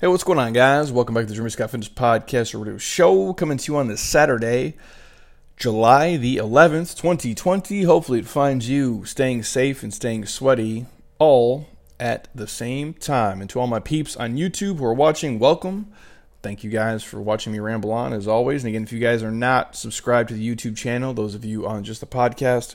Hey, what's going on, guys? Welcome back to the Jeremy Scott Fitness Podcast or show coming to you on this Saturday, July the 11th, 2020. Hopefully, it finds you staying safe and staying sweaty all at the same time. And to all my peeps on YouTube who are watching, welcome. Thank you guys for watching me ramble on as always. And again, if you guys are not subscribed to the YouTube channel, those of you on just the podcast,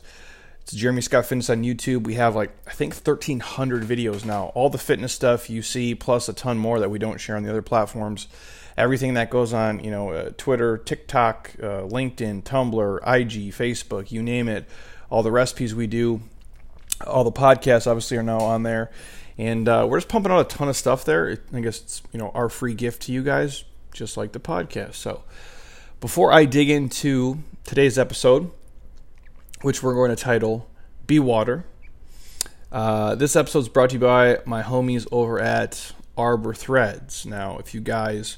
it's Jeremy Scott Fitness on YouTube. We have like, I think 1,300 videos now. All the fitness stuff you see, plus a ton more that we don't share on the other platforms. Everything that goes on, you know, uh, Twitter, TikTok, uh, LinkedIn, Tumblr, IG, Facebook, you name it. All the recipes we do, all the podcasts obviously are now on there. And uh, we're just pumping out a ton of stuff there. I guess it's, you know, our free gift to you guys, just like the podcast. So before I dig into today's episode, which we're going to title Be Water. Uh, this episode is brought to you by my homies over at Arbor Threads. Now, if you guys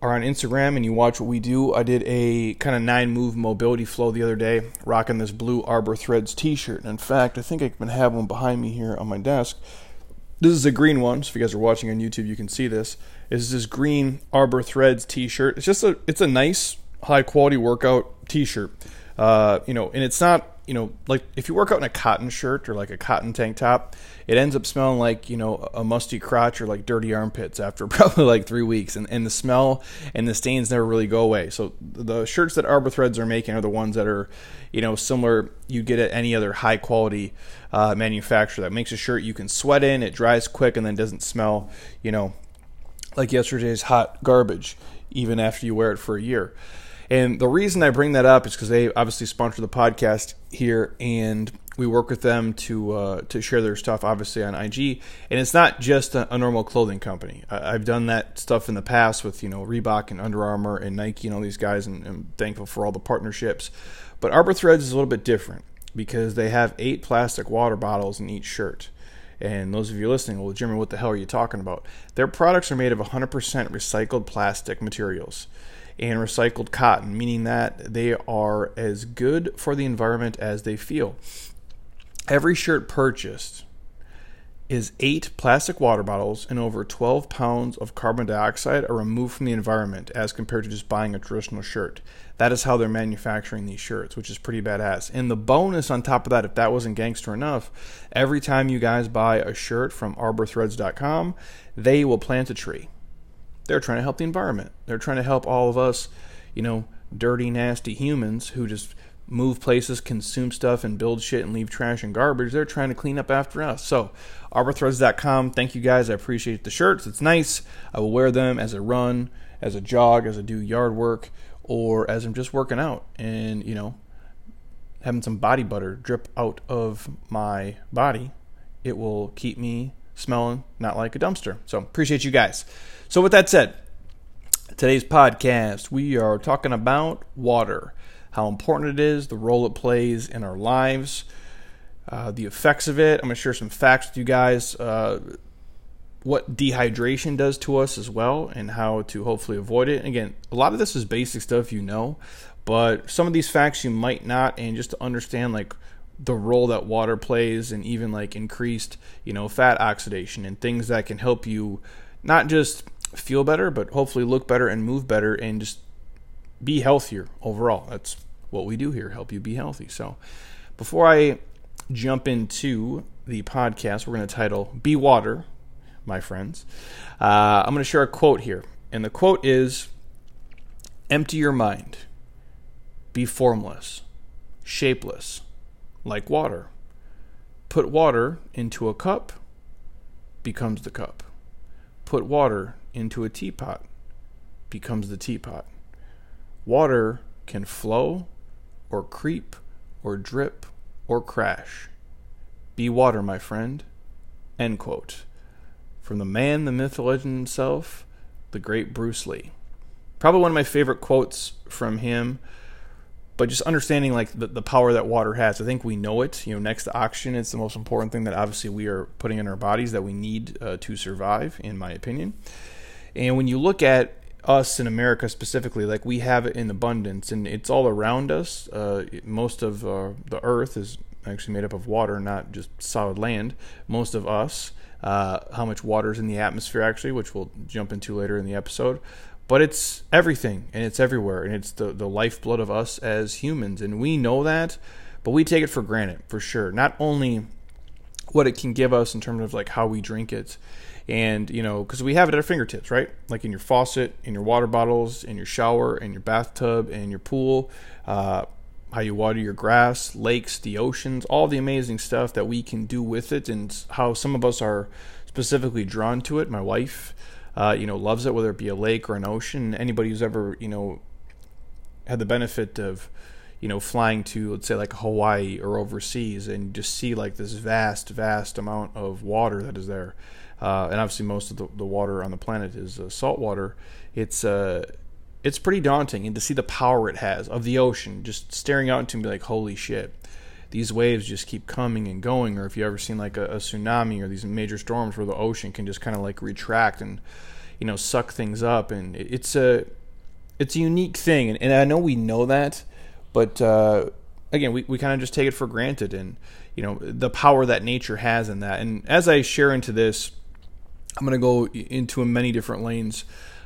are on Instagram and you watch what we do, I did a kind of nine move mobility flow the other day, rocking this blue Arbor Threads t shirt. And in fact, I think I can have one behind me here on my desk. This is a green one, so if you guys are watching on YouTube, you can see this. Is this green Arbor Threads t shirt. It's just a it's a nice, high quality workout t shirt. Uh, you know, and it's not, you know, like if you work out in a cotton shirt or like a cotton tank top, it ends up smelling like, you know, a musty crotch or like dirty armpits after probably like three weeks. And, and the smell and the stains never really go away. So the shirts that Arbor Threads are making are the ones that are, you know, similar you get at any other high quality uh, manufacturer that makes a shirt you can sweat in, it dries quick, and then doesn't smell, you know, like yesterday's hot garbage, even after you wear it for a year. And the reason I bring that up is because they obviously sponsor the podcast here, and we work with them to uh, to share their stuff, obviously on IG. And it's not just a, a normal clothing company. I, have done that stuff in the past with you know Reebok and Under Armour and Nike and all these guys, and I'm thankful for all the partnerships. But Arbor Threads is a little bit different because they have eight plastic water bottles in each shirt. And those of you listening, well, Jimmy, what the hell are you talking about? Their products are made of 100% recycled plastic materials and recycled cotton, meaning that they are as good for the environment as they feel. Every shirt purchased is eight plastic water bottles and over 12 pounds of carbon dioxide are removed from the environment as compared to just buying a traditional shirt. That is how they're manufacturing these shirts, which is pretty badass. And the bonus on top of that, if that wasn't gangster enough, every time you guys buy a shirt from arborthreads.com, they will plant a tree. They're trying to help the environment. They're trying to help all of us, you know, dirty, nasty humans who just move places, consume stuff, and build shit and leave trash and garbage. They're trying to clean up after us. So, arborthreads.com. Thank you guys. I appreciate the shirts. It's nice. I will wear them as a run, as a jog, as I do yard work, or as I'm just working out and, you know, having some body butter drip out of my body. It will keep me smelling not like a dumpster. So, appreciate you guys. So, with that said, today's podcast, we are talking about water, how important it is, the role it plays in our lives, uh, the effects of it. I'm going to share some facts with you guys, uh, what dehydration does to us as well, and how to hopefully avoid it. And again, a lot of this is basic stuff you know, but some of these facts you might not, and just to understand, like, the role that water plays and even like increased you know fat oxidation and things that can help you not just feel better, but hopefully look better and move better and just be healthier overall. That's what we do here, help you be healthy. So before I jump into the podcast, we're going to title Be Water, my friends. Uh, I'm going to share a quote here. And the quote is Empty your mind, be formless, shapeless, like water. Put water into a cup, becomes the cup. Put water into a teapot becomes the teapot. Water can flow or creep or drip or crash. Be water, my friend. End quote. From the man, the myth, the legend himself, the great Bruce Lee. Probably one of my favorite quotes from him, but just understanding like the, the power that water has. I think we know it. You know, next to oxygen, it's the most important thing that obviously we are putting in our bodies that we need uh, to survive, in my opinion. And when you look at us in America specifically, like we have it in abundance and it's all around us. Uh, most of uh, the earth is actually made up of water, not just solid land. Most of us uh, how much water is in the atmosphere, actually, which we'll jump into later in the episode. But it's everything and it's everywhere and it's the, the lifeblood of us as humans. And we know that, but we take it for granted for sure. Not only what it can give us in terms of like how we drink it and you know because we have it at our fingertips right like in your faucet in your water bottles in your shower in your bathtub in your pool uh, how you water your grass lakes the oceans all the amazing stuff that we can do with it and how some of us are specifically drawn to it my wife uh, you know loves it whether it be a lake or an ocean anybody who's ever you know had the benefit of you know, flying to let's say like Hawaii or overseas, and just see like this vast, vast amount of water that is there, uh, and obviously most of the, the, water on the planet is uh, salt water. It's uh, it's pretty daunting, and to see the power it has of the ocean, just staring out into be like, holy shit. These waves just keep coming and going, or if you ever seen like a, a tsunami or these major storms where the ocean can just kind of like retract and, you know, suck things up, and it's a, it's a unique thing, and, and I know we know that, but uh, again, we, we kind of just take it for granted, and you know the power that nature has in that. And as I share into this, I'm going to go into many different lanes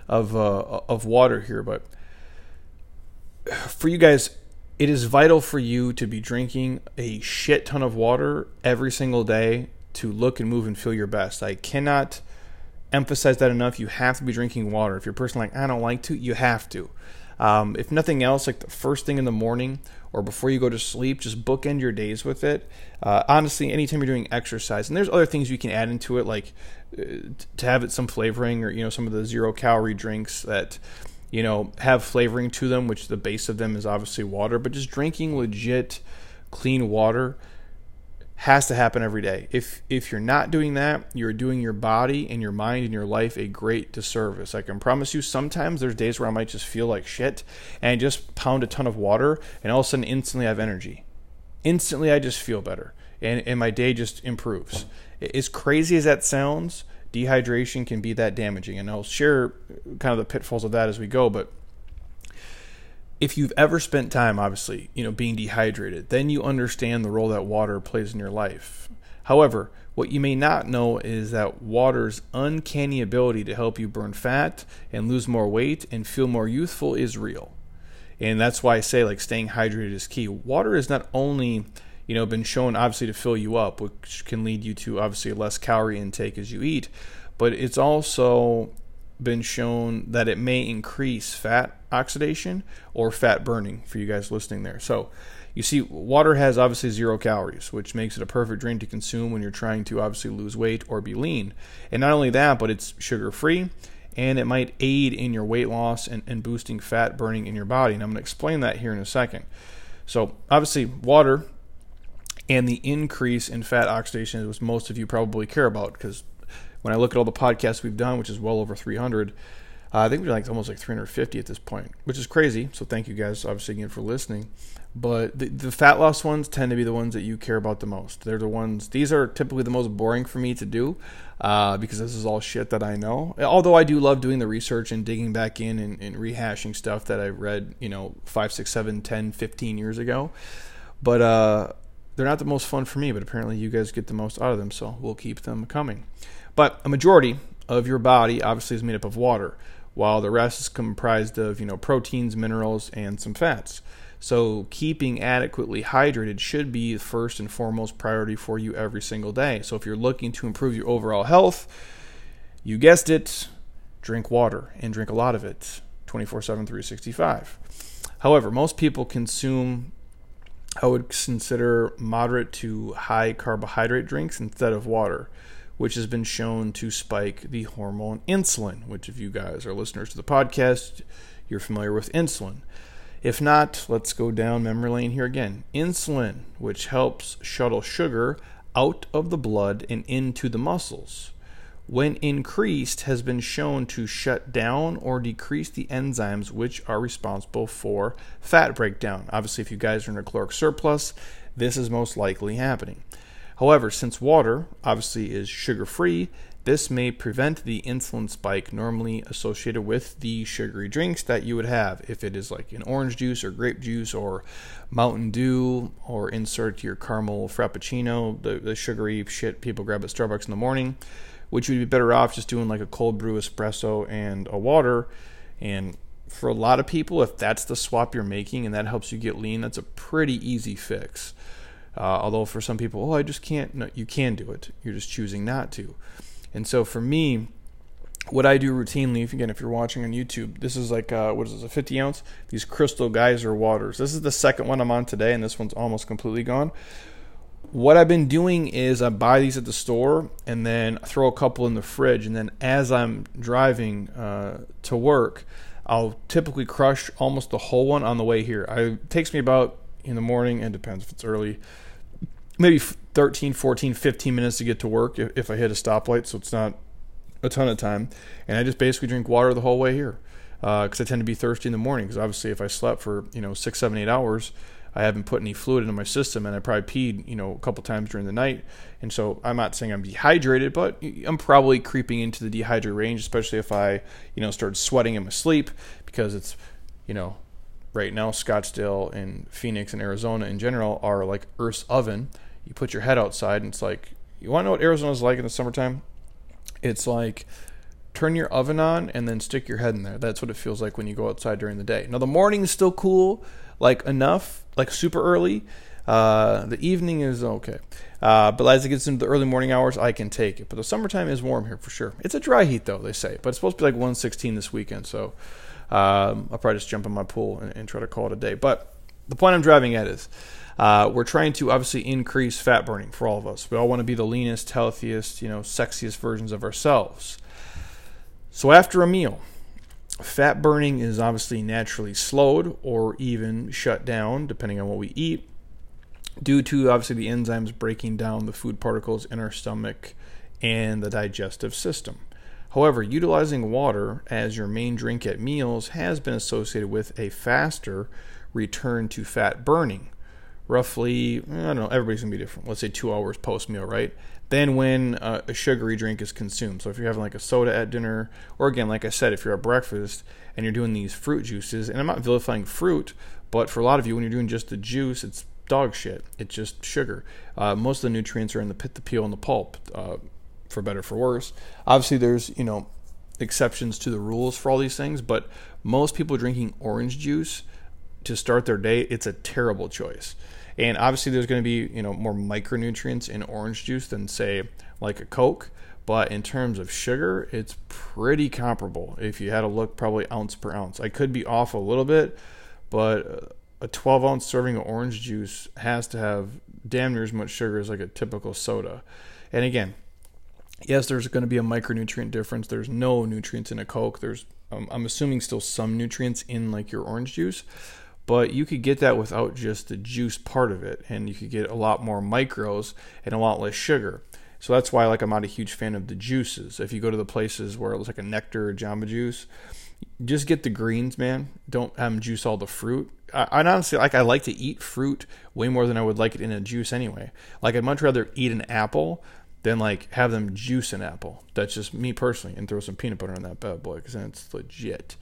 of uh, of water here, but for you guys, it is vital for you to be drinking a shit ton of water every single day to look and move and feel your best. I cannot emphasize that enough. You have to be drinking water. If you're a person like I don't like to, you have to. Um, if nothing else, like the first thing in the morning or before you go to sleep, just bookend your days with it. Uh, honestly, anytime you're doing exercise, and there's other things you can add into it, like uh, to have it some flavoring or you know some of the zero calorie drinks that you know have flavoring to them, which the base of them is obviously water. But just drinking legit clean water has to happen every day. If if you're not doing that, you're doing your body and your mind and your life a great disservice. I can promise you sometimes there's days where I might just feel like shit and just pound a ton of water and all of a sudden instantly I have energy. Instantly I just feel better and, and my day just improves. As crazy as that sounds, dehydration can be that damaging. And I'll share kind of the pitfalls of that as we go, but if you've ever spent time, obviously, you know, being dehydrated, then you understand the role that water plays in your life. However, what you may not know is that water's uncanny ability to help you burn fat and lose more weight and feel more youthful is real. And that's why I say like staying hydrated is key. Water is not only, you know, been shown obviously to fill you up, which can lead you to obviously less calorie intake as you eat, but it's also been shown that it may increase fat oxidation or fat burning for you guys listening there. So, you see, water has obviously zero calories, which makes it a perfect drink to consume when you're trying to obviously lose weight or be lean. And not only that, but it's sugar free and it might aid in your weight loss and, and boosting fat burning in your body. And I'm going to explain that here in a second. So, obviously, water and the increase in fat oxidation is what most of you probably care about because when I look at all the podcasts we've done, which is well over 300, uh, I think we're like almost like 350 at this point, which is crazy. So thank you guys, obviously, again for listening. But the, the fat loss ones tend to be the ones that you care about the most. They're the ones; these are typically the most boring for me to do uh, because this is all shit that I know. Although I do love doing the research and digging back in and, and rehashing stuff that I read, you know, five, six, seven, ten, fifteen years ago. But uh, they're not the most fun for me. But apparently, you guys get the most out of them, so we'll keep them coming. But a majority of your body obviously is made up of water, while the rest is comprised of, you know, proteins, minerals, and some fats. So keeping adequately hydrated should be the first and foremost priority for you every single day. So if you're looking to improve your overall health, you guessed it, drink water and drink a lot of it 24 7, 365. However, most people consume, I would consider moderate to high carbohydrate drinks instead of water which has been shown to spike the hormone insulin, which, if you guys are listeners to the podcast, you're familiar with insulin. If not, let's go down memory lane here again. Insulin, which helps shuttle sugar out of the blood and into the muscles, when increased, has been shown to shut down or decrease the enzymes which are responsible for fat breakdown. Obviously, if you guys are in a caloric surplus, this is most likely happening. However, since water obviously is sugar free This may prevent the insulin spike normally associated with the sugary drinks that you would have if it is like an orange juice or grape juice or Mountain Dew or insert your caramel frappuccino, the, the sugary shit people grab at Starbucks in the morning, which would be better off just doing like a cold brew espresso and a water. And for a lot of people, if that's the swap you're making and that helps you get lean, that's a pretty easy fix. Uh, although for some people, oh, I just can't. No, you can do it. You're just choosing not to. And so for me, what I do routinely, if again, if you're watching on YouTube, this is like uh, what is this, a 50 ounce? These crystal geyser waters. This is the second one I'm on today, and this one's almost completely gone. What I've been doing is I buy these at the store and then throw a couple in the fridge, and then as I'm driving uh, to work, I'll typically crush almost the whole one on the way here. I, it takes me about in the morning, and depends if it's early, maybe 13, 14, 15 minutes to get to work if, if I hit a stoplight, so it's not a ton of time. And I just basically drink water the whole way here because uh, I tend to be thirsty in the morning. Because obviously, if I slept for you know six, seven, eight hours, I haven't put any fluid into my system, and I probably peed you know a couple times during the night. And so I'm not saying I'm dehydrated, but I'm probably creeping into the dehydrated range, especially if I you know start sweating in my sleep because it's you know right now Scottsdale and Phoenix and Arizona in general are like Earth's oven. You put your head outside, and it's like you want to know what Arizona's like in the summertime? It's like turn your oven on and then stick your head in there. That's what it feels like when you go outside during the day. Now the morning is still cool, like enough, like super early. Uh, the evening is okay, uh, but as it gets into the early morning hours, I can take it. But the summertime is warm here for sure. It's a dry heat though, they say, but it's supposed to be like 116 this weekend. So um, I'll probably just jump in my pool and, and, try to call it a day. But the point I'm driving at is uh, we're trying to obviously increase fat burning for all of us. We all want to be the leanest, healthiest, you know, sexiest versions of ourselves. So after a meal, fat burning is obviously naturally slowed or even shut down, depending on what we eat, due to obviously the enzymes breaking down the food particles in our stomach and the digestive system. However, utilizing water as your main drink at meals has been associated with a faster return to fat burning, roughly, I don't know, everybody's gonna be different. Let's say two hours post meal, right? Then when uh, a sugary drink is consumed. So if you're having like a soda at dinner, or again, like I said, if you're at breakfast and you're doing these fruit juices, and I'm not vilifying fruit, but for a lot of you, when you're doing just the juice, it's dog shit. It's just sugar. Uh, most of the nutrients are in the pit, the peel, and the pulp, uh, for better for worse. Obviously, there's you know exceptions to the rules for all these things, but most people drinking orange juice to start their day, it's a terrible choice. And obviously, there's going to be you know more micronutrients in orange juice than say like a Coke. But in terms of sugar, it's pretty comparable. If you had to look, probably ounce per ounce. I could be off a little bit, but a 12 ounce serving of orange juice has to have damn near as much sugar as like a typical soda. And again, yes, there's going to be a micronutrient difference. There's no nutrients in a Coke. There's, um, I'm assuming, still some nutrients in like your orange juice, but you could get that without just the juice part of it, and you could get a lot more micros and a lot less sugar. So that's why like I'm not a huge fan of the juices. If you go to the places where it's like a Nekter or Jamba Juice, just get the greens, man. Don't them juice all the fruit. I, I honestly like I like to eat fruit way more than I would like it in a juice anyway. Like I'd much rather eat an apple than like have them juice an apple. That's just me personally, and throw some peanut butter on that bad boy because then it's legit.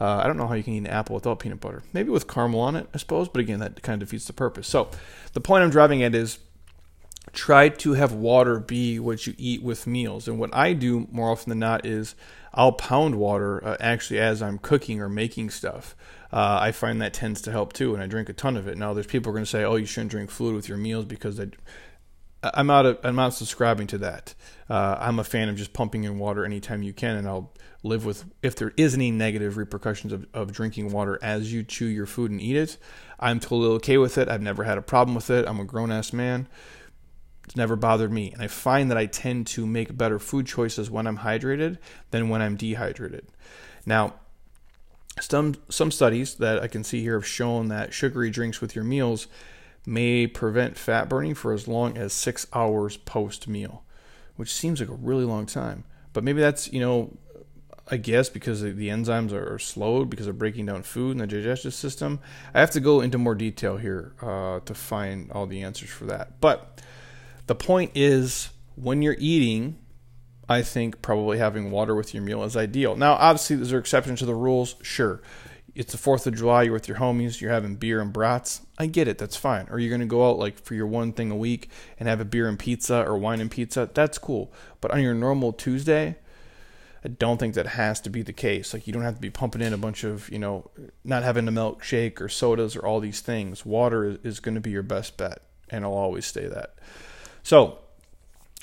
Uh, I don't know how you can eat an apple without peanut butter. Maybe with caramel on it, I suppose, but again, that kind of defeats the purpose. So, the point I'm driving at is try to have water be what you eat with meals. And what I do more often than not is I'll pound water uh, actually as I'm cooking or making stuff. Uh, I find that tends to help too, and I drink a ton of it. Now, there's people are going to say, "Oh, you shouldn't drink fluid with your meals because they I'm not I'm not subscribing to that. Uh, I'm a fan of just pumping in water anytime you can, and I'll live with if there is any negative repercussions of, of drinking water as you chew your food and eat it. I'm totally okay with it. I've never had a problem with it. I'm a grown ass man. It's never bothered me, and I find that I tend to make better food choices when I'm hydrated than when I'm dehydrated. Now, some some studies that I can see here have shown that sugary drinks with your meals may prevent fat burning for as long as six hours post meal, which seems like a really long time. But maybe that's, you know, I guess because the enzymes are slowed because of breaking down food in the digestive system. I have to go into more detail here uh, to find all the answers for that. But the point is, when you're eating, I think probably having water with your meal is ideal. Now, obviously, there's exceptions to the rules. Sure, it's the Fourth of July. You're with your homies. You're having beer and brats. I get it. That's fine. Or you're gonna go out like for your one thing a week and have a beer and pizza or wine and pizza. That's cool. But on your normal Tuesday, I don't think that has to be the case. Like you don't have to be pumping in a bunch of, you know, not having a milkshake or sodas or all these things. Water is, going to be your best bet, and I'll always stay that. So,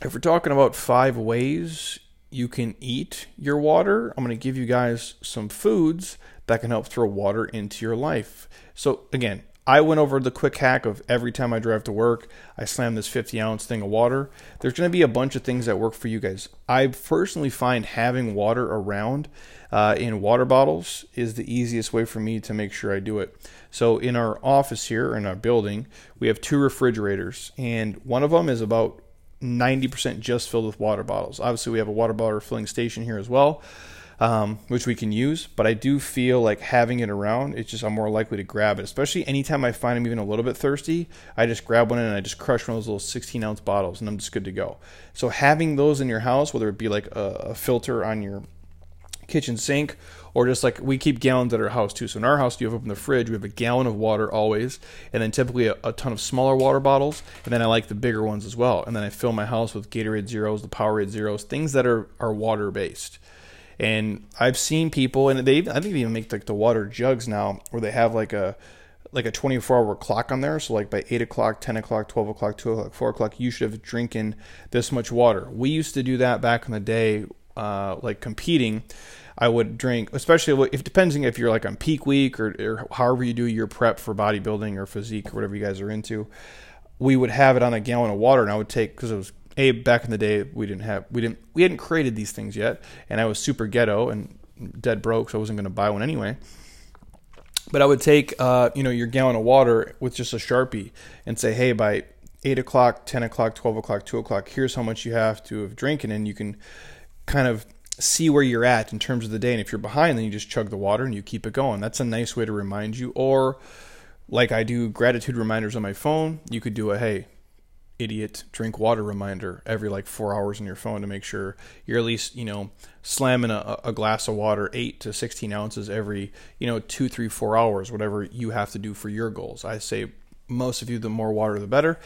if we're talking about five ways you can eat your water, I'm going to give you guys some foods that can help throw water into your life. So, again, I went over the quick hack of every time I drive to work, I slam this 50 ounce thing of water. There's going to be a bunch of things that work for you guys. I personally find having water around uh, in water bottles is the easiest way for me to make sure I do it. So, in our office here, in our building, we have two refrigerators, and one of them is about 90% just filled with water bottles. Obviously, we have a water bottle filling station here as well um, which we can use. But I do feel like having it around, it's just I'm more likely to grab it. Especially anytime I find I'm even a little bit thirsty, I just grab one and I just crush one of those little 16 ounce bottles, and I'm just good to go. So having those in your house, whether it be like a, a filter on your kitchen sink or just like we keep gallons at our house too. So in our house, you have open the fridge, we have a gallon of water always, and then typically a, a, ton of smaller water bottles, and then I like the bigger ones as well. And then I fill my house with Gatorade Zeros, the Powerade Zeros, things that are are water based. And I've seen people, and they I think they even make like the water jugs now, where they have like a like a 24 hour clock on there. So like by 8 o'clock, 10 o'clock, 12 o'clock, 2 o'clock, 4 o'clock, you should have drinking this much water. We used to do that back in the day, uh, like competing. I would drink, especially if depending if you're like on peak week or, or however you do your prep for bodybuilding or physique or whatever you guys are into. We would have it on a gallon of water, and I would take because it was a back in the day we didn't have we didn't we hadn't created these things yet, and I was super ghetto and dead broke, so I wasn't going to buy one anyway. But I would take uh, you know your gallon of water with just a sharpie and say, hey, by eight o'clock, ten o'clock, twelve o'clock, two o'clock, here's how much you have to have drinking, and you can kind of see where you're at in terms of the day. And if you're behind, then you just chug the water and you keep it going. That's a nice way to remind you. Or like I do gratitude reminders on my phone, you could do a hey, idiot drink water reminder every like four hours on your phone to make sure you're at least you know slamming a, a, glass of water eight to 16 ounces every you know two three four hours whatever you have to do for your goals i say most of you the more water the better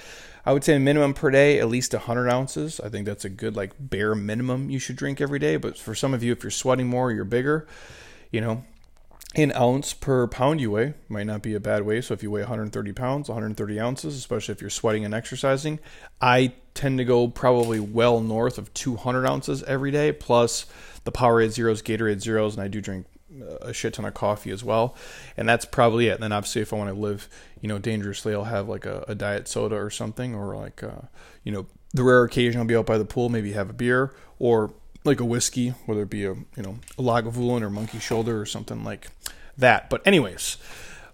i would say minimum per day at least 100 ounces i think that's a good like bare minimum you should drink every day but for some of you if you're sweating more you're bigger you know an ounce per pound you weigh might not be a bad way. So if you weigh 130 pounds, 130 ounces, especially if you're sweating and exercising, I tend to go probably well north of 200 ounces every day, plus the Powerade Zeros, Gatorade Zeros, and I do drink a shit ton of coffee as well. And that's probably it. And then obviously, if I want to live, you know, dangerously, I'll have like a, a diet soda or something, or like, uh, you know, the rare occasion I'll be out by the pool, maybe have a beer, or like a whiskey, whether it be a you know a Lagavulin or Monkey Shoulder or something like that. But anyways,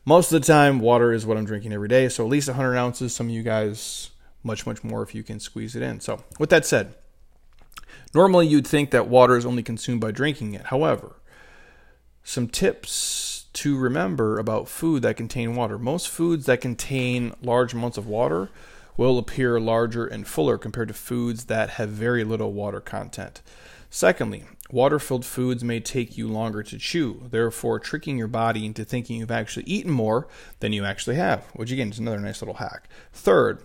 most of the time, water is what I'm drinking every day. So at least 100 ounces. Some of you guys much much more if you can squeeze it in. So with that said, normally you'd think that water is only consumed by drinking it. However, some tips to remember about food that contain water. Most foods that contain large amounts of water will appear larger and fuller compared to foods that have very little water content. Secondly, water filled foods may take you longer to chew, therefore tricking your body into thinking you've actually eaten more than you actually have, which again is another nice little hack. Third,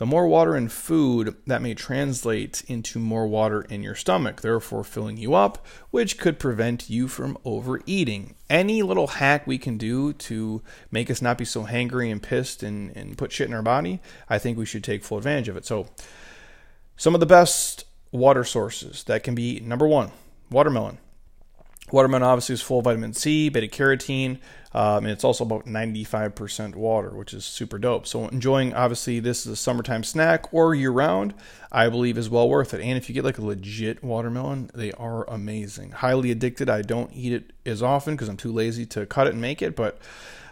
the more water in food, that may translate into more water in your stomach, therefore filling you up, which could prevent you from overeating. Any little hack we can do to make us not be so hangry and pissed and, and put shit in our body, I think we should take full advantage of it. So, some of the best water sources that can be number one, watermelon. Watermelon obviously is full of vitamin C, beta carotene, um, and it's also about 95% water, which is super dope. So enjoying obviously this is a summertime snack or year round, I believe is well worth it. And if you get like a legit watermelon, they are amazing. Highly addicted. I don't eat it as often because I'm too lazy to cut it and make it, but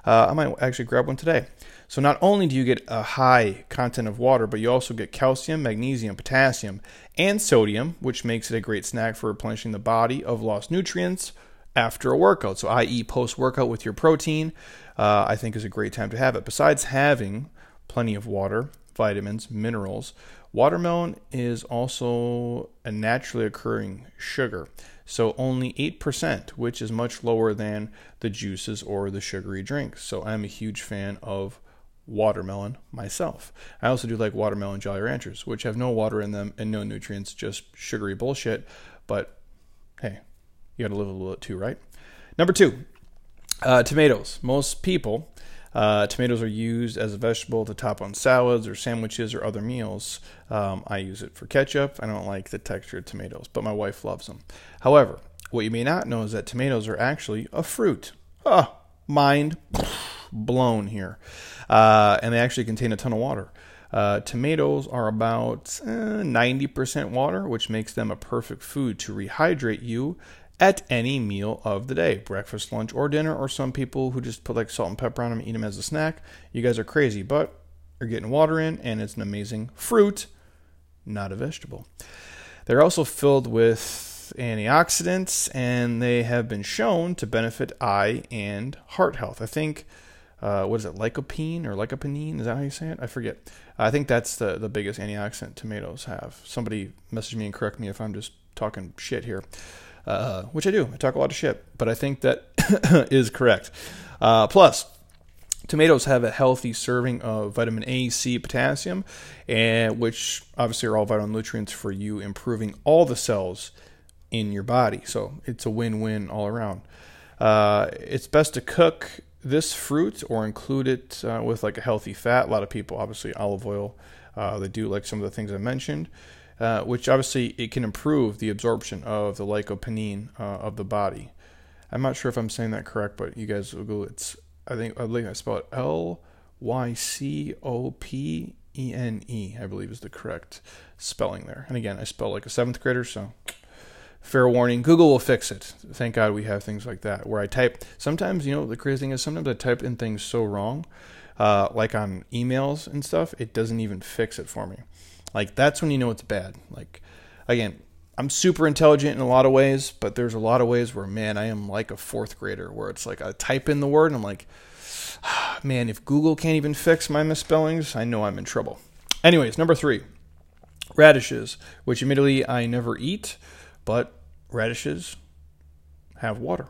uh, I might actually grab one today. So not only do you get a high content of water, but you also get calcium, magnesium, potassium, and sodium, which makes it a great snack for replenishing the body of lost nutrients after a workout. So, i.e., post workout with your protein, uh, I think is a great time to have it. Besides having plenty of water, vitamins, minerals, Watermelon is also a naturally occurring sugar, so only 8%, which is much lower than the juices or the sugary drinks. So I'm a huge fan of watermelon myself. I also do like watermelon Jolly Ranchers, which have no water in them and no nutrients, just sugary bullshit. But hey, you got to live a little bit too, right? Number two, uh, tomatoes. Most people, uh, tomatoes are used as a vegetable to top on salads or sandwiches or other meals. Um, I use it for ketchup. I don't like the texture of tomatoes, but my wife loves them. However, what you may not know is that tomatoes are actually a fruit. Huh, mind blown here. Uh, and they actually contain a ton of water. Uh, tomatoes are about eh, 90% water, which makes them a perfect food to rehydrate you at any meal of the day breakfast, lunch, or dinner. Or some people who just put like salt and pepper on them and eat them as a snack. You guys are crazy, but you're getting water in, and it's an amazing fruit, not a vegetable. They're also filled with antioxidants, and they have been shown to benefit eye and heart health. I think uh, what is it, lycopene or lycopene? Is that how you say it? I forget. I think that's the, the biggest antioxidant tomatoes have. Somebody message me and correct me if I'm just talking shit here, uh, which I do. I talk a lot of shit, but I think that is correct. Uh, plus, tomatoes have a healthy serving of vitamin A, C, potassium, and which obviously are all vital nutrients for you, improving all the cells in your body. So it's a win-win all around. Uh, it's best to cook this fruit or include it uh, with like a healthy fat. A lot of people, obviously, olive oil. Uh, they do like some of the things I mentioned, uh, which obviously it can improve the absorption of the lycopene uh, of the body. I'm not sure if I'm saying that correct, but you guys will go. It's I think I believe I spell it L Y C O P E N E. I believe is the correct spelling there. And again, I spell like a seventh grader, so fair warning. Google will fix it. Thank god we have things like that where i type. Sometimes you know the crazy thing is sometimes i type in things so wrong uh, like on emails and stuff it doesn't even fix it for me. Like that's when you know it's bad. Like again i'm super intelligent in a lot of ways but there's a lot of ways where man i am like a fourth grader where it's like i type in the word and i'm like man if google can't even fix my misspellings i know i'm in trouble. Anyways number three radishes which admittedly i never eat but radishes have water.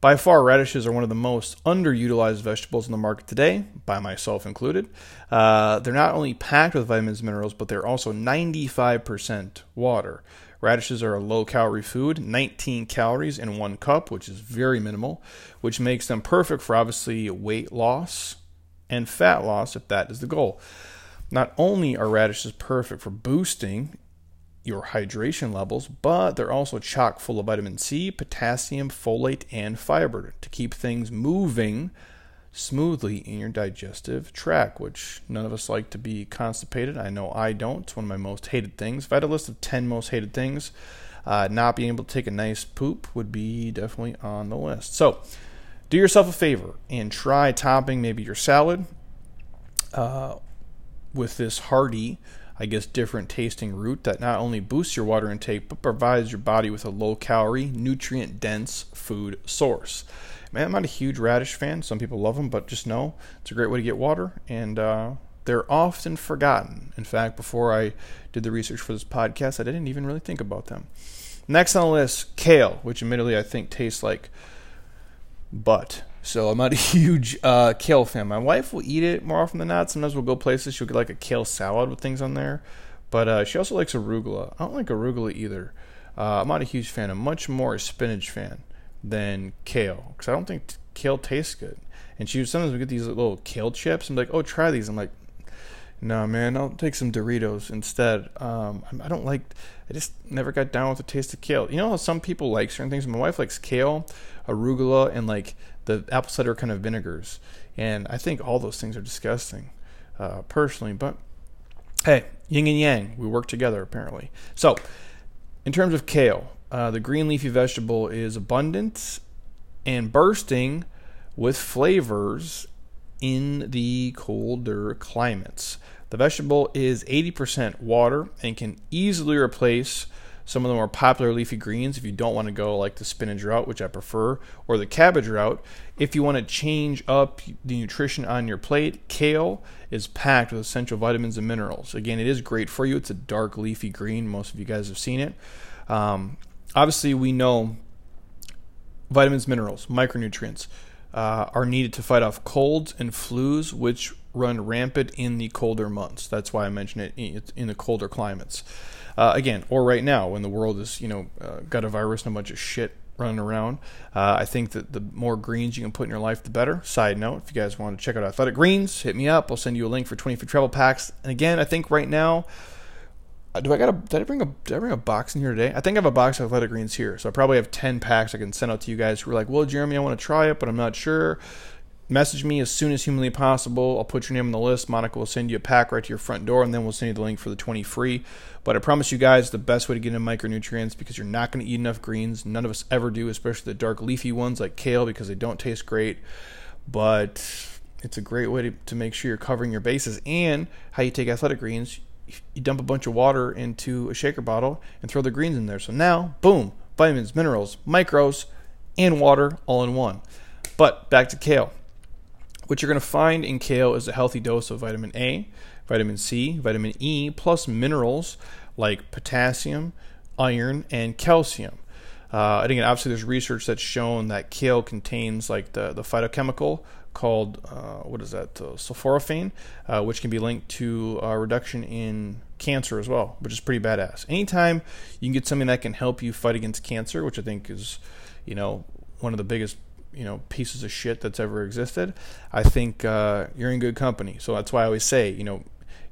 By far, radishes are one of the most underutilized vegetables in the market today, by myself included. Uh, they're not only packed with vitamins and minerals, but they're also 95% water. Radishes are a low calorie food, 19 calories in one cup, which is very minimal, which makes them perfect for obviously weight loss and fat loss if that is the goal. Not only are radishes perfect for boosting your hydration levels, but they're also chock full of vitamin C, potassium, folate, and fiber to keep things moving smoothly in your digestive tract, which none of us like to be constipated. I know I don't. It's one of my most hated things. If I had a list of 10 most hated things, uh, not being able to take a nice poop would be definitely on the list. So, do yourself a favor and try topping maybe your salad uh, with this hearty I guess, different tasting root that not only boosts your water intake but provides your body with a low calorie, nutrient dense food source. Man, I'm not a huge radish fan. Some people love them, but just know it's a great way to get water, and uh, they're often forgotten. In fact, before I did the research for this podcast, I didn't even really think about them. Next on the list, kale, which admittedly I think tastes like butt. So I'm not a huge uh, kale fan. My wife will eat it more often than not. Sometimes we'll go places. She'll get like a kale salad with things on there. But uh, she also likes arugula. I don't like arugula either. Uh, I'm not a huge fan. I'm much more a spinach fan than kale because I don't think t- kale tastes good. And she sometimes we get these little kale chips. I'm like, oh, try these. I'm like, no, man, I'll take some Doritos instead. Um, I don't like. I just never got down with the taste of kale. You know how some people like certain things. My wife likes kale, arugula, and like the apple cider kind of vinegars. And I think all those things are disgusting, uh, personally. But hey, yin and yang, we work together apparently. So, in terms of kale, uh, the green leafy vegetable is abundant and bursting with flavors in the colder climates. The vegetable is 80% water and can easily replace some of the more popular leafy greens if you don't want to go like the spinach route, which I prefer, or the cabbage route. If you want to change up the nutrition on your plate, kale is packed with essential vitamins and minerals. Again, it is great for you. It's a dark leafy green. Most of you guys have seen it. Um, obviously, we know vitamins, minerals, micronutrients uh, are needed to fight off colds and flus, which run rampant in the colder months. That's why I mention it in the colder climates. Uh, again, or right now when the world is, you know, uh, got a virus and a bunch of shit running around. Uh, I think that the more greens you can put in your life, the better. Side note, if you guys want to check out Athletic Greens, hit me up. I'll send you a link for 20 free travel packs. And again, I think right now, uh, do I got a did I bring a did I bring a box in here today? I think I have a box of athletic greens here, so I probably have ten packs I can send out to you guys who are like, "Well, Jeremy, I want to try it, but I'm not sure." Message me as soon as humanly possible. I'll put your name on the list. Monica will send you a pack right to your front door, and then we'll send you the link for the 20 free. But I promise you guys, the best way to get in micronutrients because you're not going to eat enough greens. None of us ever do, especially the dark leafy ones like kale because they don't taste great. But it's a great way to, to make sure you're covering your bases. And how you take athletic greens, you dump a bunch of water into a shaker bottle and throw the greens in there. So now, boom, vitamins, minerals, micros, and water all in one. But back to kale. What you're going to find in kale is a healthy dose of vitamin A, vitamin C, vitamin E, plus minerals like potassium, iron, and calcium. Uh, and again, obviously, there's research that's shown that kale contains like the, the phytochemical called uh, what is that uh, sulforaphane, uh, which can be linked to a reduction in cancer as well, which is pretty badass. Anytime you can get something that can help you fight against cancer, which I think is, you know, one of the biggest you know pieces of shit that's ever existed, I think uh, you're in good company. So that's why I always say, you know,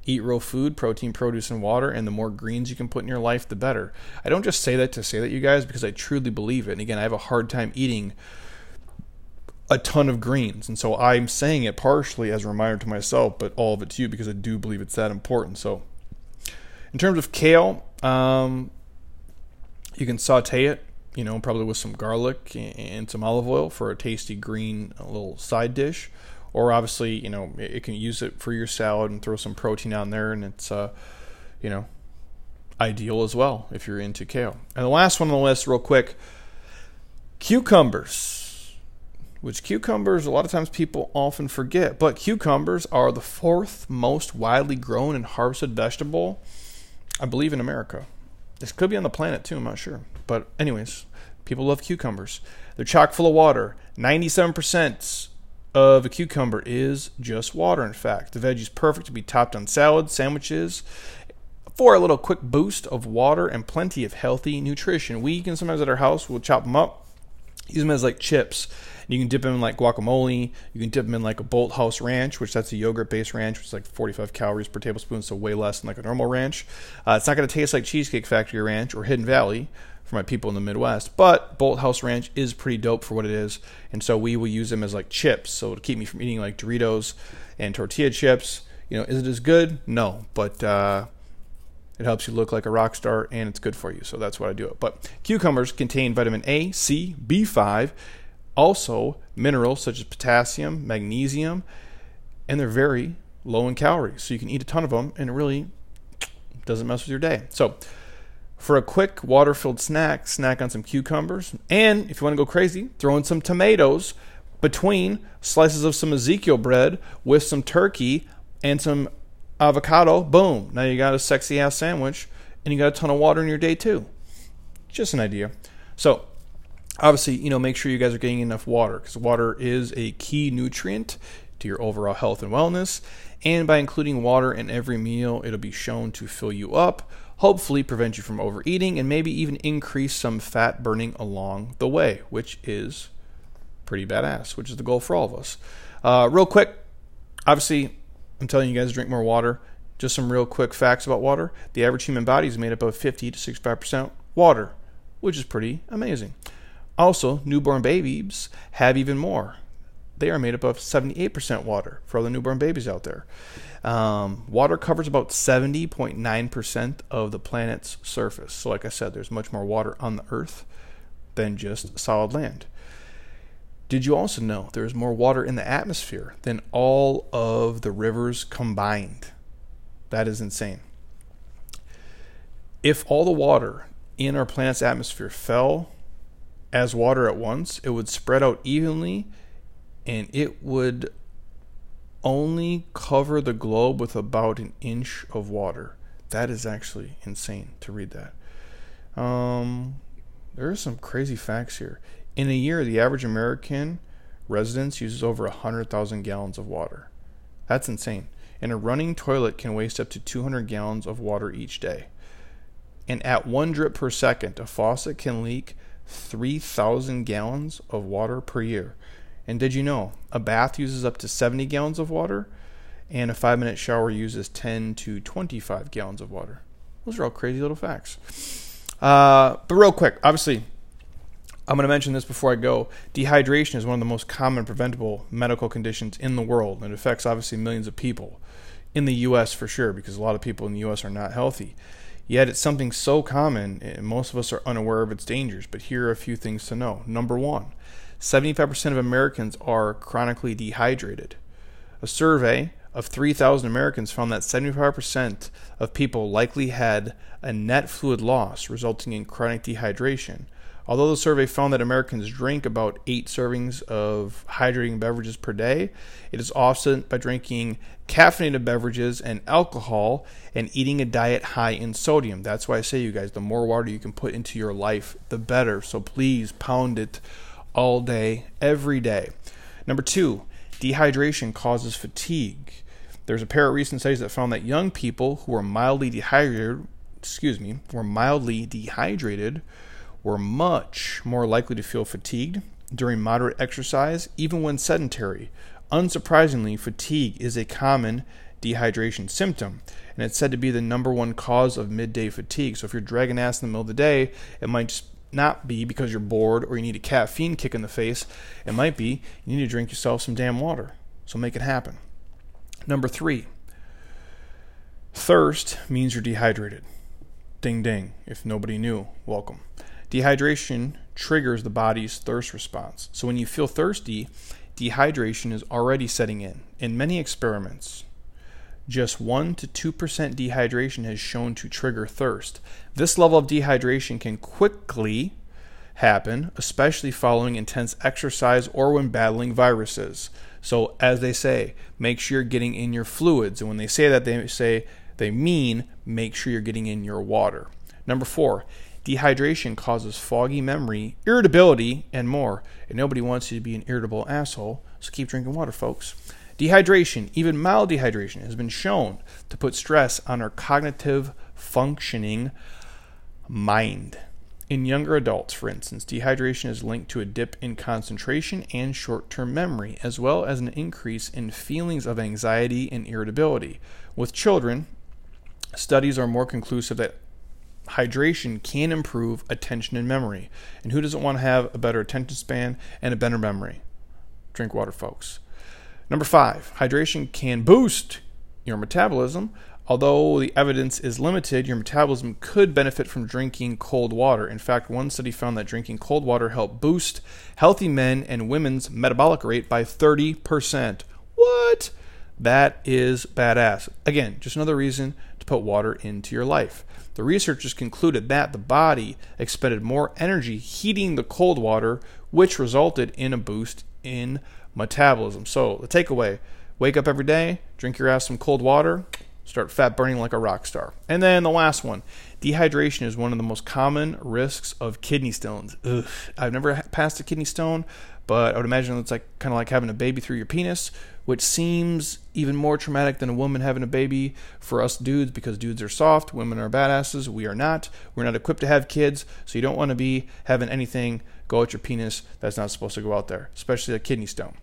eat real food, protein, produce, and water, and the more greens you can put in your life, the better. I don't just say that to say that, you guys, because I truly believe it. And again, I have a hard time eating a ton of greens. And so I'm saying it partially as a reminder to myself, but all of it to you because I do believe it's that important. So, in terms of kale, um, you can saute it, you know, probably with some garlic and some olive oil for a tasty green little side dish. Or obviously, you know, it can use it for your salad and throw some protein on there, and it's, uh, you know, ideal as well if you're into kale. And the last one on the list, real quick cucumbers which cucumbers a lot of times people often forget. But cucumbers are the fourth most widely grown and harvested vegetable, I believe, in America. This could be on the planet too, I'm not sure. But, anyways, people love cucumbers. They're chock full of water. 97% of a cucumber is just water, in fact. The veggie is perfect to be topped on salads, sandwiches, for a little quick boost of water and plenty of healthy nutrition. We can sometimes at our house, we'll chop them up, use them as like chips you can dip them in like guacamole. You can dip them in like a Bolthouse Ranch, which that's a yogurt-based ranch, which is like 45 calories per tablespoon, so way less than like a normal ranch. Uh, it's not going to taste like Cheesecake Factory Ranch or Hidden Valley for my people in the Midwest, but Bolthouse Ranch is pretty dope for what it is, and so we will use them as like chips, so to keep me from eating like Doritos and tortilla chips. You know, is it as good? No, but uh, it helps you look like a rock star and it's good for you. So that's why I do it. But cucumbers contain vitamin A, C, B5, also minerals such as potassium, magnesium, and they're very low in calories. So you can eat a ton of them and it really doesn't mess with your day. So for a quick water filled snack, snack on some cucumbers. And if you want to go crazy, throw in some tomatoes between slices of some Ezekiel bread with some turkey and some avocado. Boom. Now you got a sexy ass sandwich and you got a ton of water in your day too. Just an idea. So obviously, you know, make sure you guys are getting enough water because water is a key nutrient to your overall health and wellness. And by including water in every meal, it'll be shown to fill you up, hopefully prevent you from overeating, and maybe even increase some fat burning along the way, which is pretty badass, which is the goal for all of us. Uh, real quick, obviously, I'm telling you guys to drink more water. Just some real quick facts about water. The average human body is made up of 50 to 65% water, which is pretty amazing. Also, newborn babies have even more. They are made up of 78% water for all the newborn babies out there. Um, water covers about 70.9% of the planet's surface. So, like I said, there's much more water on the earth than just solid land. Did you also know there's more water in the atmosphere than all of the rivers combined? That is insane. If all the water in our planet's atmosphere fell as water at once, it would spread out evenly and it would only cover the globe with about an inch of water. That is actually insane to read that. Um, there are some crazy facts here. In a year, the average American residence uses over 100,000 gallons of water. That's insane. And a running toilet can waste up to 200 gallons of water each day. And at one drip per second, a faucet can leak 3,000 gallons of water per year. And did you know a bath uses up to 70 gallons of water and a five minute shower uses 10 to 25 gallons of water? Those are all crazy little facts. Uh, but real quick, obviously, I'm going to mention this before I go. Dehydration is one of the most common preventable medical conditions in the world, and it affects obviously millions of people in the U.S. for sure, because a lot of people in the U.S. are not healthy. Yet it's something so common, and most of us are unaware of its dangers. But here are a few things to know. Number one, 75% of Americans are chronically dehydrated. A survey of 3,000 Americans found that 75% of people likely had a net fluid loss resulting in chronic dehydration. Although the survey found that Americans drink about eight servings of hydrating beverages per day, it is offset by drinking caffeinated beverages and alcohol and eating a diet high in sodium. That's why I say, you guys, the more water you can put into your life, the better. So please pound it all day, every day. Number two, dehydration causes fatigue. There's a pair of recent studies that found that young people who were mildly dehydrated, excuse me, were mildly dehydrated, were much more likely to feel fatigued during moderate exercise, even when sedentary. Unsurprisingly, fatigue is a common dehydration symptom, and it's said to be the number one cause of midday fatigue. So if you're dragging ass in the middle of the day, it might just not be because you're bored or you need a caffeine kick in the face. It might be you need to drink yourself some damn water. So make it happen. Number three, thirst means you're dehydrated. Ding ding. If nobody knew, welcome. Dehydration triggers the body's thirst response. So when you feel thirsty, dehydration is already setting in. In many experiments, just 1 to 2% dehydration has shown to trigger thirst. This level of dehydration can quickly happen, especially following intense exercise or when battling viruses. So, as they say, make sure you're getting in your fluids. And when they say that, they say they mean make sure you're getting in your water. Number four, dehydration causes foggy memory, irritability, and more. And nobody wants you to be an irritable asshole, so keep drinking water, folks. Dehydration, even mild dehydration, has been shown to put stress on our cognitive functioning mind. In younger adults, for instance, dehydration is linked to a dip in concentration and short term memory, as well as an increase in feelings of anxiety and irritability. With children, studies are more conclusive that hydration can improve attention and memory. And who doesn't want to have a better attention span and a better memory? Drink water, folks. Number five, hydration can boost your metabolism. Although the evidence is limited, your metabolism could benefit from drinking cold water. In fact, one study found that drinking cold water helped boost healthy men and women's metabolic rate by 30%. What? That is badass. Again, just another reason to put water into your life. The researchers concluded that the body expended more energy heating the cold water, which resulted in a boost in metabolism. So, the takeaway wake up every day, drink your ass some cold water, start fat burning like a rock star. And then the last one dehydration is one of the most common risks of kidney stones. Ugh, I've never passed a kidney stone, but I would imagine it's like kind of like having a baby through your penis, which seems even more traumatic than a woman having a baby for us dudes because dudes are soft, women are badasses. We are not. We're not equipped to have kids, so you don't want to be having anything go at your penis that's not supposed to go out there, especially a kidney stone.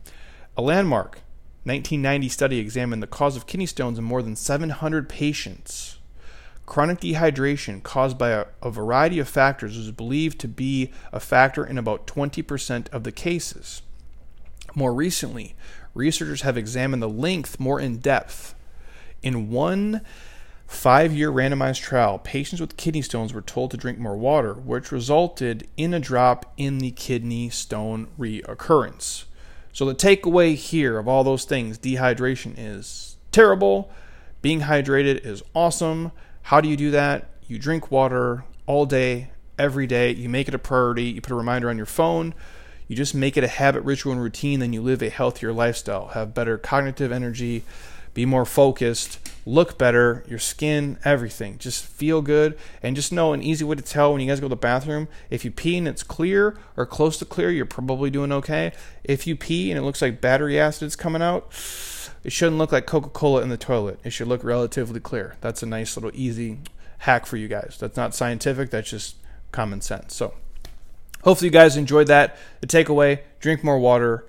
A landmark 1990 study examined the cause of kidney stones in more than 700 patients. Chronic dehydration caused by a, a, variety of factors is believed to be a factor in about 20% of the cases. More recently, researchers have examined the length more in depth. In one five year randomized trial, patients with kidney stones were told to drink more water, which resulted in a drop in the kidney stone reoccurrence. So, the takeaway here of all those things dehydration is terrible, being hydrated is awesome. How do you do that? You drink water all day, every day. You make it a priority. You put a reminder on your phone. You just make it a habit, ritual, and routine. Then you live a healthier lifestyle, have better cognitive energy, be more focused, look better, your skin, everything. Just feel good. And just know an easy way to tell when you guys go to the bathroom if you pee and it's clear or close to clear, you're probably doing okay. If you pee and it looks like battery acid's coming out, it shouldn't look like Coca Cola in the toilet. It should look relatively clear. That's a nice little easy hack for you guys. That's not scientific, that's just common sense. So, hopefully, you guys enjoyed that. The takeaway drink more water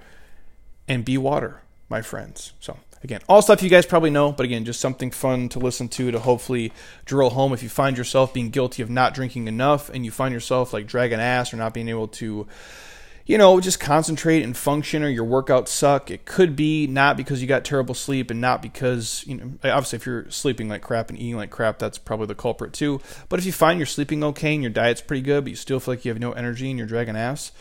and be water, my friends. So, Again, all stuff you guys probably know, but again, just something fun to listen to to hopefully drill home if you find yourself being guilty of not drinking enough and you find yourself like dragging ass or not being able to, you know, just concentrate and function or your workouts suck. It could be not because you got terrible sleep and not because, you know, obviously if you're sleeping like crap and eating like crap, that's probably the culprit too. But if you find you're sleeping okay and your diet's pretty good, but you still feel like you have no energy and you're dragging ass,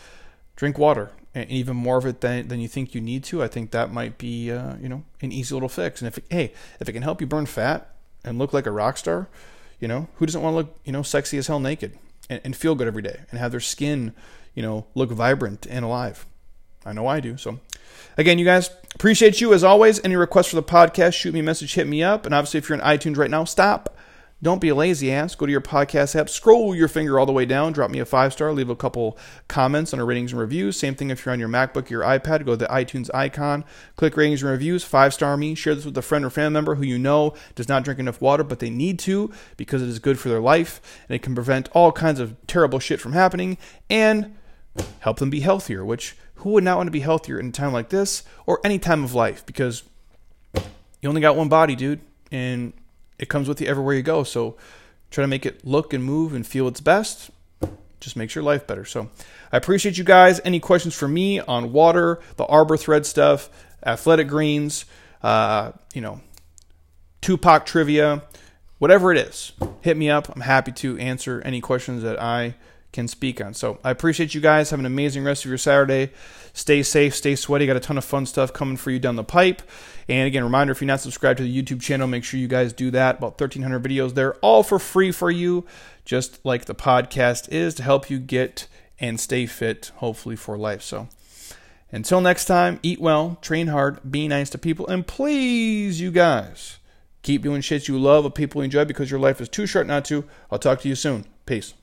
drink water and even more of it than, than you think you need to, I think that might be uh, you know an easy little fix. And if it, hey, if it can help you burn fat and look like a rock star, you know who doesn't want to look you know sexy as hell naked and, and feel good every day and have their skin you know look vibrant and alive. I know I do. So again, you guys appreciate you as always. Any requests for the podcast, shoot me a message, hit me up. And obviously, if you're in iTunes right now, stop don't be a lazy ass. Go to your podcast app, scroll your finger all the way down, drop me a five star, leave a couple comments on our ratings and reviews. Same thing if you're on your MacBook or your iPad, go to the iTunes icon, click ratings and reviews, five star me, share this with a friend or family member who you know does not drink enough water, but they need to because it is good for their life and it can prevent all kinds of terrible shit from happening and help them be healthier, which who would not want to be healthier in a time like this or any time of life because you only got one body, dude. And it comes with you everywhere you go. So try to make it look and move and feel its best. Just makes your life better. So I appreciate you guys. Any questions for me on water, the Arbor Thread stuff, athletic greens, uh, you know, Tupac trivia, whatever it is, hit me up. I'm happy to answer any questions that I can speak on. So I appreciate you guys. Have an amazing rest of your Saturday. Stay safe, stay sweaty. Got a ton of fun stuff coming for you down the pipe. And again, reminder if you're not subscribed to the YouTube channel, make sure you guys do that. About 1,300 videos there, all for free for you, just like the podcast is to help you get and stay fit, hopefully, for life. So until next time, eat well, train hard, be nice to people, and please, you guys, keep doing shit you love with people you enjoy because your life is too short not to. I'll talk to you soon. Peace.